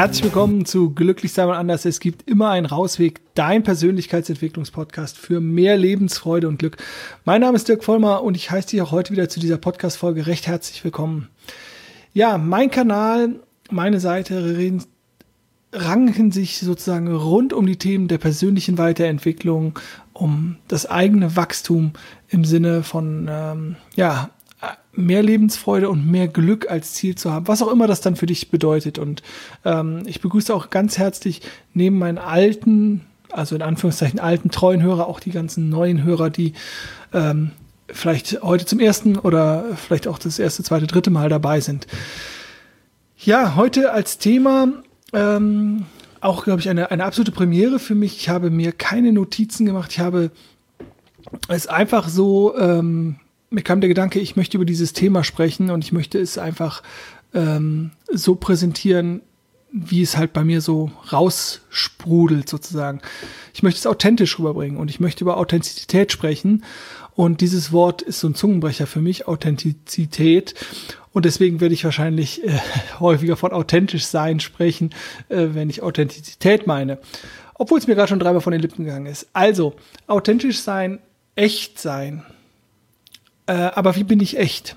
Herzlich willkommen zu Glücklich sein und anders. Es gibt immer einen Rausweg, dein Persönlichkeitsentwicklungspodcast für mehr Lebensfreude und Glück. Mein Name ist Dirk Vollmer und ich heiße dich auch heute wieder zu dieser Podcast-Folge recht herzlich willkommen. Ja, mein Kanal, meine Seite ranken sich sozusagen rund um die Themen der persönlichen Weiterentwicklung, um das eigene Wachstum im Sinne von, ähm, ja, mehr Lebensfreude und mehr Glück als Ziel zu haben, was auch immer das dann für dich bedeutet. Und ähm, ich begrüße auch ganz herzlich neben meinen alten, also in Anführungszeichen alten treuen Hörer, auch die ganzen neuen Hörer, die ähm, vielleicht heute zum ersten oder vielleicht auch das erste, zweite, dritte Mal dabei sind. Ja, heute als Thema ähm, auch, glaube ich, eine, eine absolute Premiere für mich. Ich habe mir keine Notizen gemacht. Ich habe es einfach so ähm, mir kam der Gedanke, ich möchte über dieses Thema sprechen und ich möchte es einfach ähm, so präsentieren, wie es halt bei mir so raussprudelt sozusagen. Ich möchte es authentisch rüberbringen und ich möchte über Authentizität sprechen. Und dieses Wort ist so ein Zungenbrecher für mich, Authentizität. Und deswegen werde ich wahrscheinlich äh, häufiger von authentisch sein sprechen, äh, wenn ich Authentizität meine. Obwohl es mir gerade schon dreimal von den Lippen gegangen ist. Also, authentisch sein, echt sein äh, aber wie bin ich echt?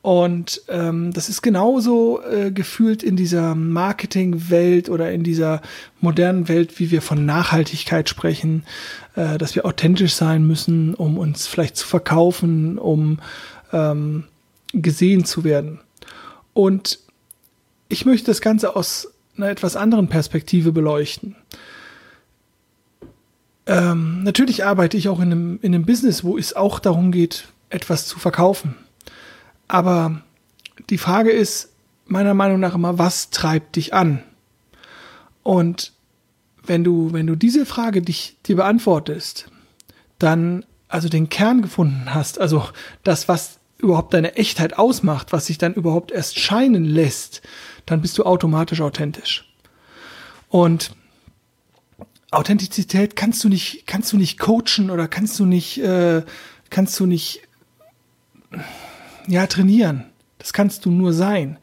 Und ähm, das ist genauso äh, gefühlt in dieser Marketingwelt oder in dieser modernen Welt, wie wir von Nachhaltigkeit sprechen, äh, dass wir authentisch sein müssen, um uns vielleicht zu verkaufen, um ähm, gesehen zu werden. Und ich möchte das Ganze aus einer etwas anderen Perspektive beleuchten. Ähm, natürlich arbeite ich auch in einem, in einem Business, wo es auch darum geht, etwas zu verkaufen. Aber die Frage ist meiner Meinung nach immer, was treibt dich an? Und wenn du, wenn du diese Frage dich, dir beantwortest, dann also den Kern gefunden hast, also das, was überhaupt deine Echtheit ausmacht, was sich dann überhaupt erst scheinen lässt, dann bist du automatisch authentisch. Und Authentizität kannst du nicht, kannst du nicht coachen oder kannst du nicht, äh, kannst du nicht ja, trainieren. Das kannst du nur sein.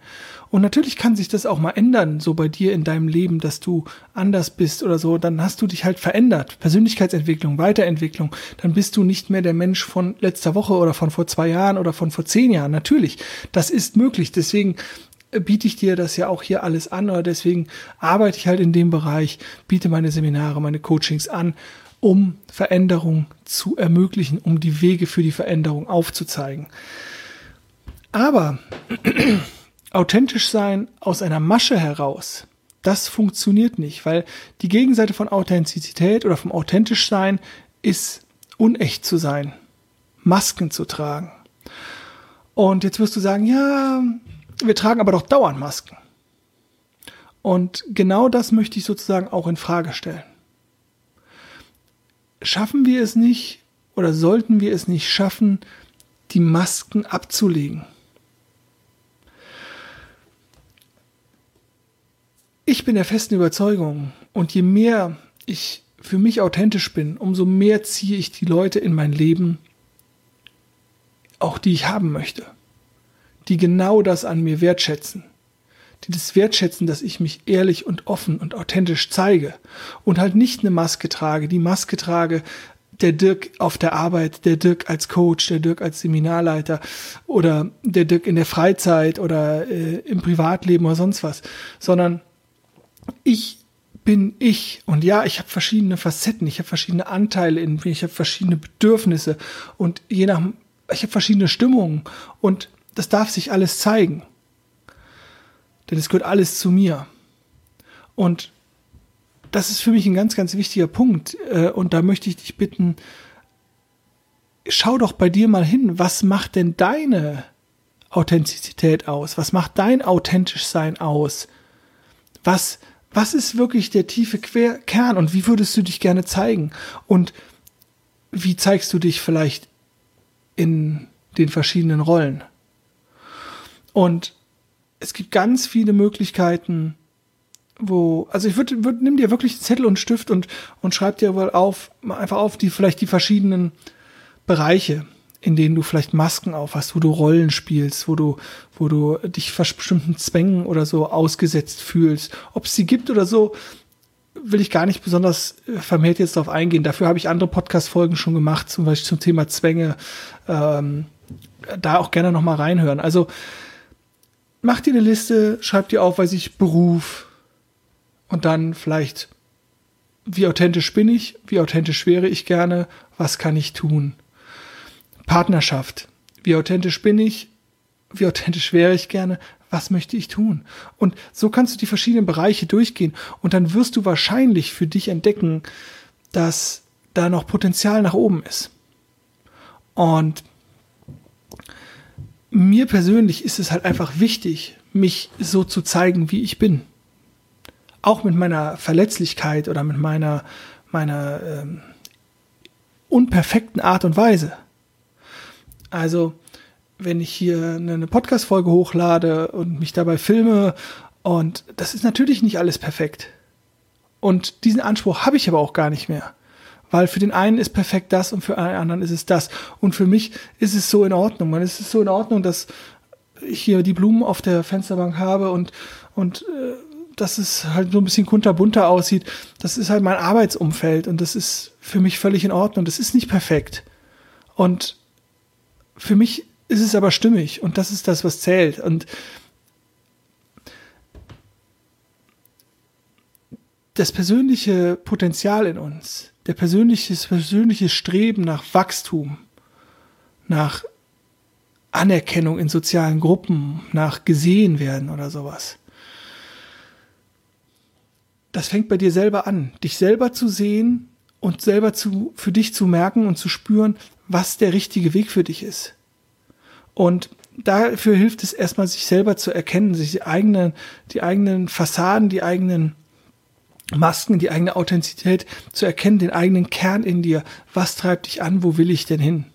Und natürlich kann sich das auch mal ändern, so bei dir in deinem Leben, dass du anders bist oder so. Dann hast du dich halt verändert. Persönlichkeitsentwicklung, Weiterentwicklung. Dann bist du nicht mehr der Mensch von letzter Woche oder von vor zwei Jahren oder von vor zehn Jahren. Natürlich, das ist möglich. Deswegen äh, biete ich dir das ja auch hier alles an oder deswegen arbeite ich halt in dem Bereich, biete meine Seminare, meine Coachings an um Veränderung zu ermöglichen, um die Wege für die Veränderung aufzuzeigen. Aber authentisch sein aus einer Masche heraus, das funktioniert nicht, weil die Gegenseite von Authentizität oder vom authentisch sein ist unecht zu sein, Masken zu tragen. Und jetzt wirst du sagen, ja, wir tragen aber doch dauernd Masken. Und genau das möchte ich sozusagen auch in Frage stellen schaffen wir es nicht oder sollten wir es nicht schaffen, die Masken abzulegen? Ich bin der festen Überzeugung, und je mehr ich für mich authentisch bin, umso mehr ziehe ich die Leute in mein Leben, auch die ich haben möchte, die genau das an mir wertschätzen die das wertschätzen, dass ich mich ehrlich und offen und authentisch zeige und halt nicht eine Maske trage, die Maske trage, der Dirk auf der Arbeit, der Dirk als Coach, der Dirk als Seminarleiter oder der Dirk in der Freizeit oder äh, im Privatleben oder sonst was, sondern ich bin ich und ja, ich habe verschiedene Facetten, ich habe verschiedene Anteile in mir, ich habe verschiedene Bedürfnisse und je nach ich habe verschiedene Stimmungen und das darf sich alles zeigen. Denn es gehört alles zu mir. Und das ist für mich ein ganz, ganz wichtiger Punkt. Äh, und da möchte ich dich bitten, schau doch bei dir mal hin, was macht denn deine Authentizität aus? Was macht dein authentisch Sein aus? Was, was ist wirklich der tiefe Quer Kern und wie würdest du dich gerne zeigen? Und wie zeigst du dich vielleicht in den verschiedenen Rollen? Und es gibt ganz viele Möglichkeiten, wo, also ich würde, würd, nimm dir wirklich Zettel und Stift und, und schreib dir wohl auf, einfach auf die, vielleicht die verschiedenen Bereiche, in denen du vielleicht Masken aufhast, wo du Rollen spielst, wo du, wo du dich bestimmten Zwängen oder so ausgesetzt fühlst. Ob es sie gibt oder so, will ich gar nicht besonders äh, vermehrt jetzt darauf eingehen. Dafür habe ich andere Podcast-Folgen schon gemacht, zum Beispiel zum Thema Zwänge. Ähm, da auch gerne nochmal reinhören. Also mach dir eine Liste, schreib dir auf, weiß ich, Beruf und dann vielleicht, wie authentisch bin ich, wie authentisch wäre ich gerne, was kann ich tun. Partnerschaft, wie authentisch bin ich, wie authentisch wäre ich gerne, was möchte ich tun? Und so kannst du die verschiedenen Bereiche durchgehen und dann wirst du wahrscheinlich für dich entdecken, dass da noch Potenzial nach oben ist. Und mir persönlich ist es halt einfach wichtig, mich so zu zeigen, wie ich bin. Auch mit meiner Verletzlichkeit oder mit meiner, meiner ähm, unperfekten Art und Weise. Also, wenn ich hier eine Podcast-Folge hochlade und mich dabei filme, und das ist natürlich nicht alles perfekt. Und diesen Anspruch habe ich aber auch gar nicht mehr. Weil für den einen ist perfekt das und für einen anderen ist es das. Und für mich ist es so in Ordnung. Man, es ist so in Ordnung, dass ich hier die Blumen auf der Fensterbank habe und, und äh, dass es halt so ein bisschen kunterbunter aussieht. Das ist halt mein Arbeitsumfeld und das ist für mich völlig in Ordnung. Das ist nicht perfekt. Und für mich ist es aber stimmig und das ist das, was zählt. Und das persönliche Potenzial in uns, der persönliche, persönliche Streben nach Wachstum, nach Anerkennung in sozialen Gruppen, nach gesehen werden oder sowas. Das fängt bei dir selber an, dich selber zu sehen und selber zu, für dich zu merken und zu spüren, was der richtige Weg für dich ist. Und dafür hilft es erstmal, sich selber zu erkennen, sich die eigenen, die eigenen Fassaden, die eigenen Masken, die eigene Authentizität zu erkennen, den eigenen Kern in dir. Was treibt dich an? Wo will ich denn hin?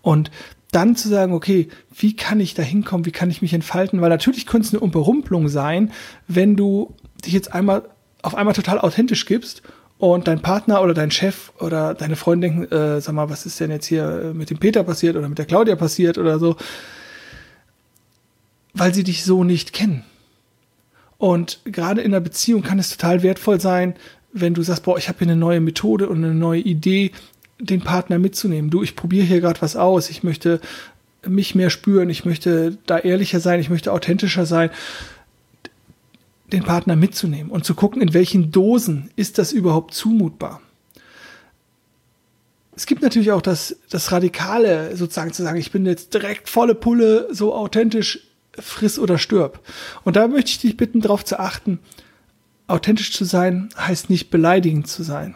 Und dann zu sagen, okay, wie kann ich da hinkommen? Wie kann ich mich entfalten? Weil natürlich könnte es eine Umperumplung sein, wenn du dich jetzt einmal auf einmal total authentisch gibst und dein Partner oder dein Chef oder deine Freunde denken, äh, sag mal, was ist denn jetzt hier mit dem Peter passiert oder mit der Claudia passiert oder so, weil sie dich so nicht kennen. Und gerade in einer Beziehung kann es total wertvoll sein, wenn du sagst, boah, ich habe hier eine neue Methode und eine neue Idee, den Partner mitzunehmen. Du, ich probiere hier gerade was aus. Ich möchte mich mehr spüren. Ich möchte da ehrlicher sein. Ich möchte authentischer sein. Den Partner mitzunehmen und zu gucken, in welchen Dosen ist das überhaupt zumutbar. Es gibt natürlich auch das, das Radikale, sozusagen zu sagen, ich bin jetzt direkt volle Pulle, so authentisch friss oder stirb. Und da möchte ich dich bitten, darauf zu achten, authentisch zu sein heißt nicht beleidigend zu sein.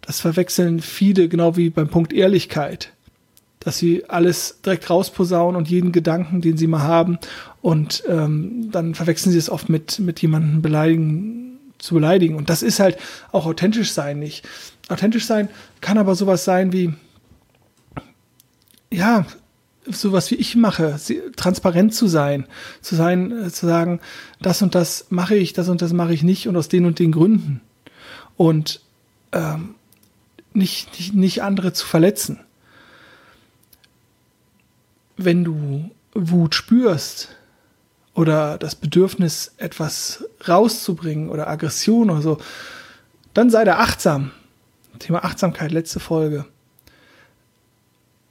Das verwechseln viele, genau wie beim Punkt Ehrlichkeit, dass sie alles direkt rausposaunen und jeden Gedanken, den sie mal haben, und ähm, dann verwechseln sie es oft mit, mit jemandem beleidigen, zu beleidigen. Und das ist halt auch authentisch sein nicht. Authentisch sein kann aber sowas sein wie, ja, sowas wie ich mache, transparent zu sein, zu sein, äh, zu sagen, das und das mache ich, das und das mache ich nicht und aus den und den Gründen. Und ähm, nicht, nicht, nicht andere zu verletzen. Wenn du Wut spürst oder das Bedürfnis, etwas rauszubringen oder Aggression oder so, dann sei da achtsam. Thema Achtsamkeit, letzte Folge.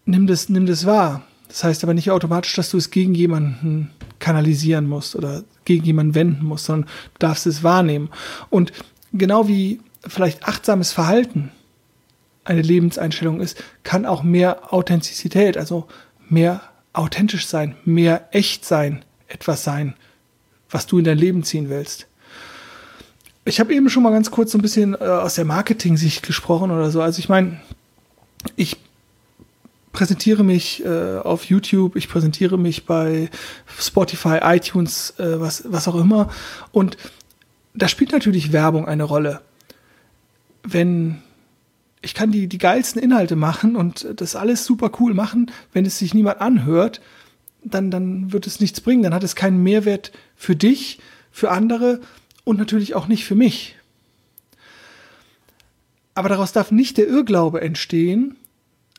Nimm das, nimm das wahr. Das heißt aber nicht automatisch, dass du es gegen jemanden kanalisieren musst oder gegen jemanden wenden musst, sondern du darfst es wahrnehmen. Und genau wie vielleicht achtsames Verhalten eine Lebenseinstellung ist, kann auch mehr Authentizität, also mehr authentisch sein, mehr echt sein, etwas sein, was du in dein Leben ziehen willst. Ich habe eben schon mal ganz kurz so ein bisschen äh, aus der Marketing-Sicht gesprochen oder so. Also ich meine, ich präsentiere mich äh, auf YouTube, ich präsentiere mich bei Spotify, iTunes, äh, was, was auch immer. Und da spielt natürlich Werbung eine Rolle. Wenn ich kann die, die geilsten Inhalte machen und das alles super cool machen, wenn es sich niemand anhört, dann, dann wird es nichts bringen. Dann hat es keinen Mehrwert für dich, für andere und natürlich auch nicht für mich. Aber daraus darf nicht der Irrglaube entstehen,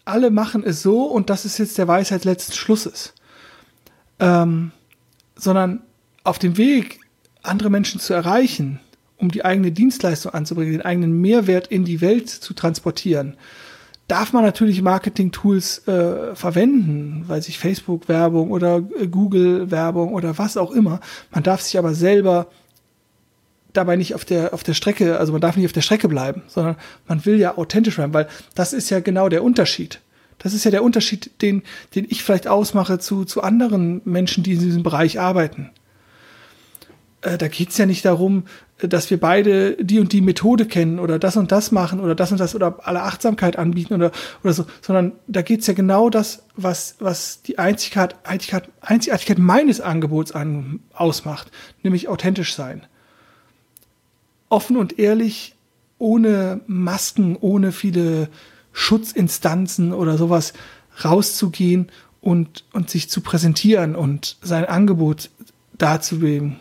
alle machen es so und das ist jetzt der Weisheit letzten Schlusses. Ähm, sondern auf dem Weg, andere Menschen zu erreichen, um die eigene Dienstleistung anzubringen, den eigenen Mehrwert in die Welt zu transportieren, darf man natürlich Marketing-Tools äh, verwenden, weil sich Facebook-Werbung oder äh, Google-Werbung oder was auch immer. Man darf sich aber selber dabei nicht auf der, auf der Strecke, also man darf nicht auf der Strecke bleiben, sondern man will ja authentisch bleiben, weil das ist ja genau der Unterschied. Das ist ja der Unterschied, den, den ich vielleicht ausmache zu, zu anderen Menschen, die in diesem Bereich arbeiten. Äh, da geht's ja nicht darum, dass wir beide die und die Methode kennen oder das und das machen oder das und das oder alle Achtsamkeit anbieten oder, oder so, sondern da geht's ja genau das, was, was die Einzigkeit, Einzigartigkeit meines Angebots an, ausmacht, nämlich authentisch sein. Offen und ehrlich, ohne Masken, ohne viele Schutzinstanzen oder sowas rauszugehen und, und sich zu präsentieren und sein Angebot darzulegen.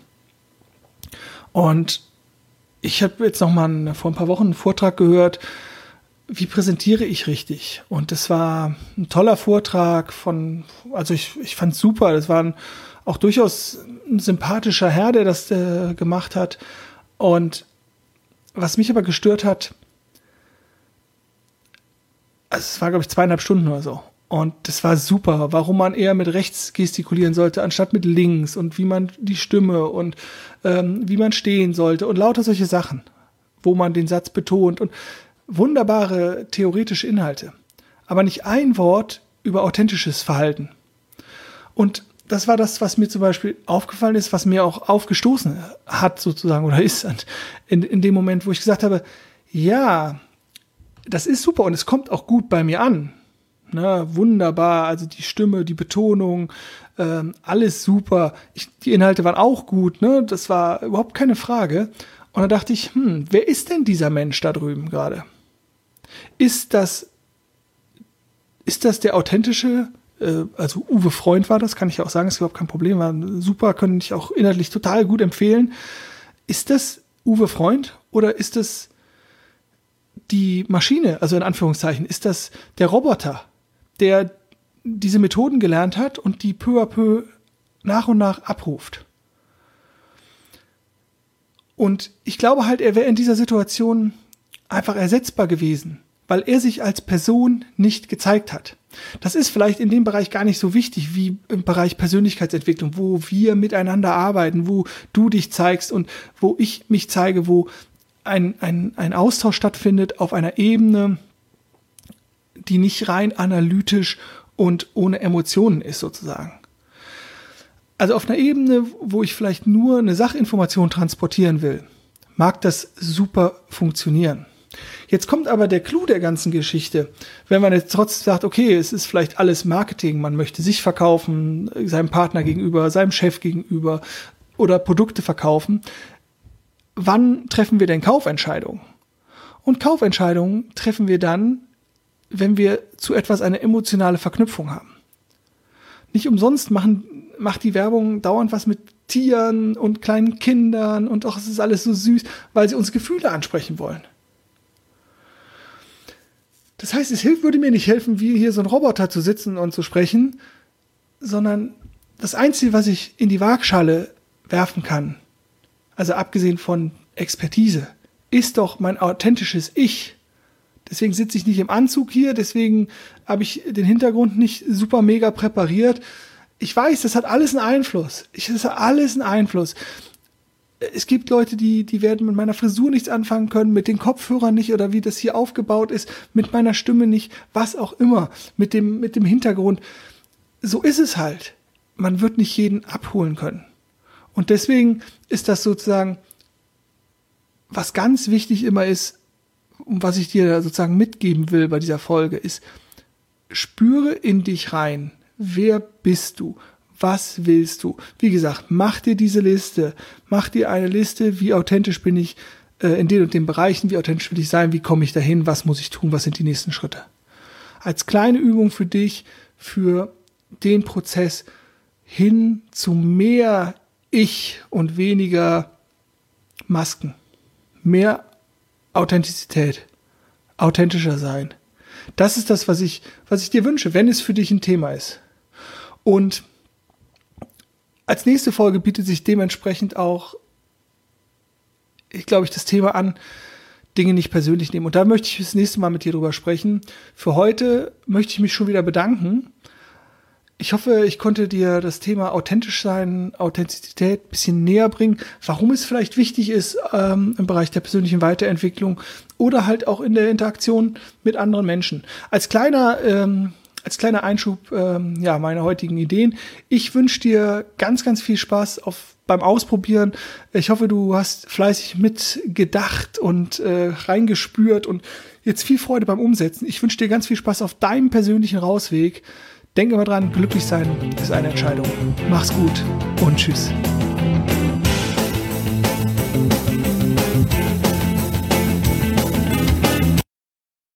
Und ich habe jetzt noch mal vor ein paar Wochen einen Vortrag gehört, wie präsentiere ich richtig? Und das war ein toller Vortrag von, also ich, ich fand super. Das war ein, auch durchaus ein sympathischer Herr, der das äh, gemacht hat. Und was mich aber gestört hat, also es war, glaube ich, zweieinhalb Stunden oder so. Und das war super, warum man eher mit rechts gestikulieren sollte, anstatt mit links und wie man die Stimme und ähm, wie man stehen sollte und lauter solche Sachen, wo man den Satz betont und wunderbare theoretische Inhalte. Aber nicht ein Wort über authentisches Verhalten. Und das war das, was mir zum Beispiel aufgefallen ist, was mir auch aufgestoßen hat sozusagen oder ist in, in dem Moment, wo ich gesagt habe, ja, das ist super und es kommt auch gut bei mir an. Na, wunderbar, also die Stimme, die Betonung, ähm, alles super. Ich, die Inhalte waren auch gut, ne? Das war überhaupt keine Frage. Und dann dachte ich, hm, wer ist denn dieser Mensch da drüben gerade? Ist das, ist das der authentische, also Uwe Freund war das, kann ich auch sagen, ist überhaupt kein Problem, war super, könnte ich auch inhaltlich total gut empfehlen. Ist das Uwe Freund oder ist das die Maschine, also in Anführungszeichen, ist das der Roboter, der diese Methoden gelernt hat und die peu à peu nach und nach abruft. Und ich glaube halt, er wäre in dieser Situation einfach ersetzbar gewesen, weil er sich als Person nicht gezeigt hat. Das ist vielleicht in dem Bereich gar nicht so wichtig wie im Bereich Persönlichkeitsentwicklung, wo wir miteinander arbeiten, wo du dich zeigst und wo ich mich zeige, wo ein, ein, ein Austausch stattfindet auf einer Ebene, die nicht rein analytisch und ohne Emotionen ist sozusagen. Also auf einer Ebene, wo ich vielleicht nur eine Sachinformation transportieren will, mag das super funktionieren. Jetzt kommt aber der Clou der ganzen Geschichte. Wenn man jetzt trotzdem sagt, okay, es ist vielleicht alles Marketing, man möchte sich verkaufen, seinem Partner gegenüber, seinem Chef gegenüber oder Produkte verkaufen, wann treffen wir denn Kaufentscheidungen? Und Kaufentscheidungen treffen wir dann, wenn wir zu etwas eine emotionale Verknüpfung haben. Nicht umsonst machen, macht die Werbung dauernd was mit Tieren und kleinen Kindern und auch es ist alles so süß, weil sie uns Gefühle ansprechen wollen. Das heißt, es hilft, würde mir nicht helfen, wie hier so ein Roboter zu sitzen und zu sprechen, sondern das Einzige, was ich in die Waagschale werfen kann, also abgesehen von Expertise, ist doch mein authentisches Ich. Deswegen sitze ich nicht im Anzug hier, deswegen habe ich den Hintergrund nicht super mega präpariert. Ich weiß, das hat alles einen Einfluss. Ich, das hat alles einen Einfluss. Es gibt Leute, die, die werden mit meiner Frisur nichts anfangen können, mit den Kopfhörern nicht oder wie das hier aufgebaut ist, mit meiner Stimme nicht, was auch immer, mit dem, mit dem Hintergrund. So ist es halt. Man wird nicht jeden abholen können. Und deswegen ist das sozusagen, was ganz wichtig immer ist, und was ich dir sozusagen mitgeben will bei dieser Folge, ist, spüre in dich rein. Wer bist du? Was willst du? Wie gesagt, mach dir diese Liste. Mach dir eine Liste, wie authentisch bin ich äh, in den und den Bereichen, wie authentisch will ich sein, wie komme ich dahin, was muss ich tun, was sind die nächsten Schritte. Als kleine Übung für dich, für den Prozess hin zu mehr ich und weniger Masken. Mehr Authentizität. Authentischer sein. Das ist das, was ich, was ich dir wünsche, wenn es für dich ein Thema ist. Und als nächste Folge bietet sich dementsprechend auch, ich glaube ich, das Thema an, Dinge nicht persönlich nehmen. Und da möchte ich das nächste Mal mit dir drüber sprechen. Für heute möchte ich mich schon wieder bedanken. Ich hoffe, ich konnte dir das Thema authentisch sein, Authentizität ein bisschen näher bringen, warum es vielleicht wichtig ist ähm, im Bereich der persönlichen Weiterentwicklung oder halt auch in der Interaktion mit anderen Menschen. Als kleiner ähm, als kleiner Einschub ähm, ja meine heutigen Ideen. Ich wünsche dir ganz ganz viel Spaß auf beim Ausprobieren. Ich hoffe, du hast fleißig mitgedacht und äh, reingespürt und jetzt viel Freude beim Umsetzen. Ich wünsche dir ganz viel Spaß auf deinem persönlichen Rausweg. Denk immer dran, glücklich sein ist eine Entscheidung. Mach's gut und tschüss.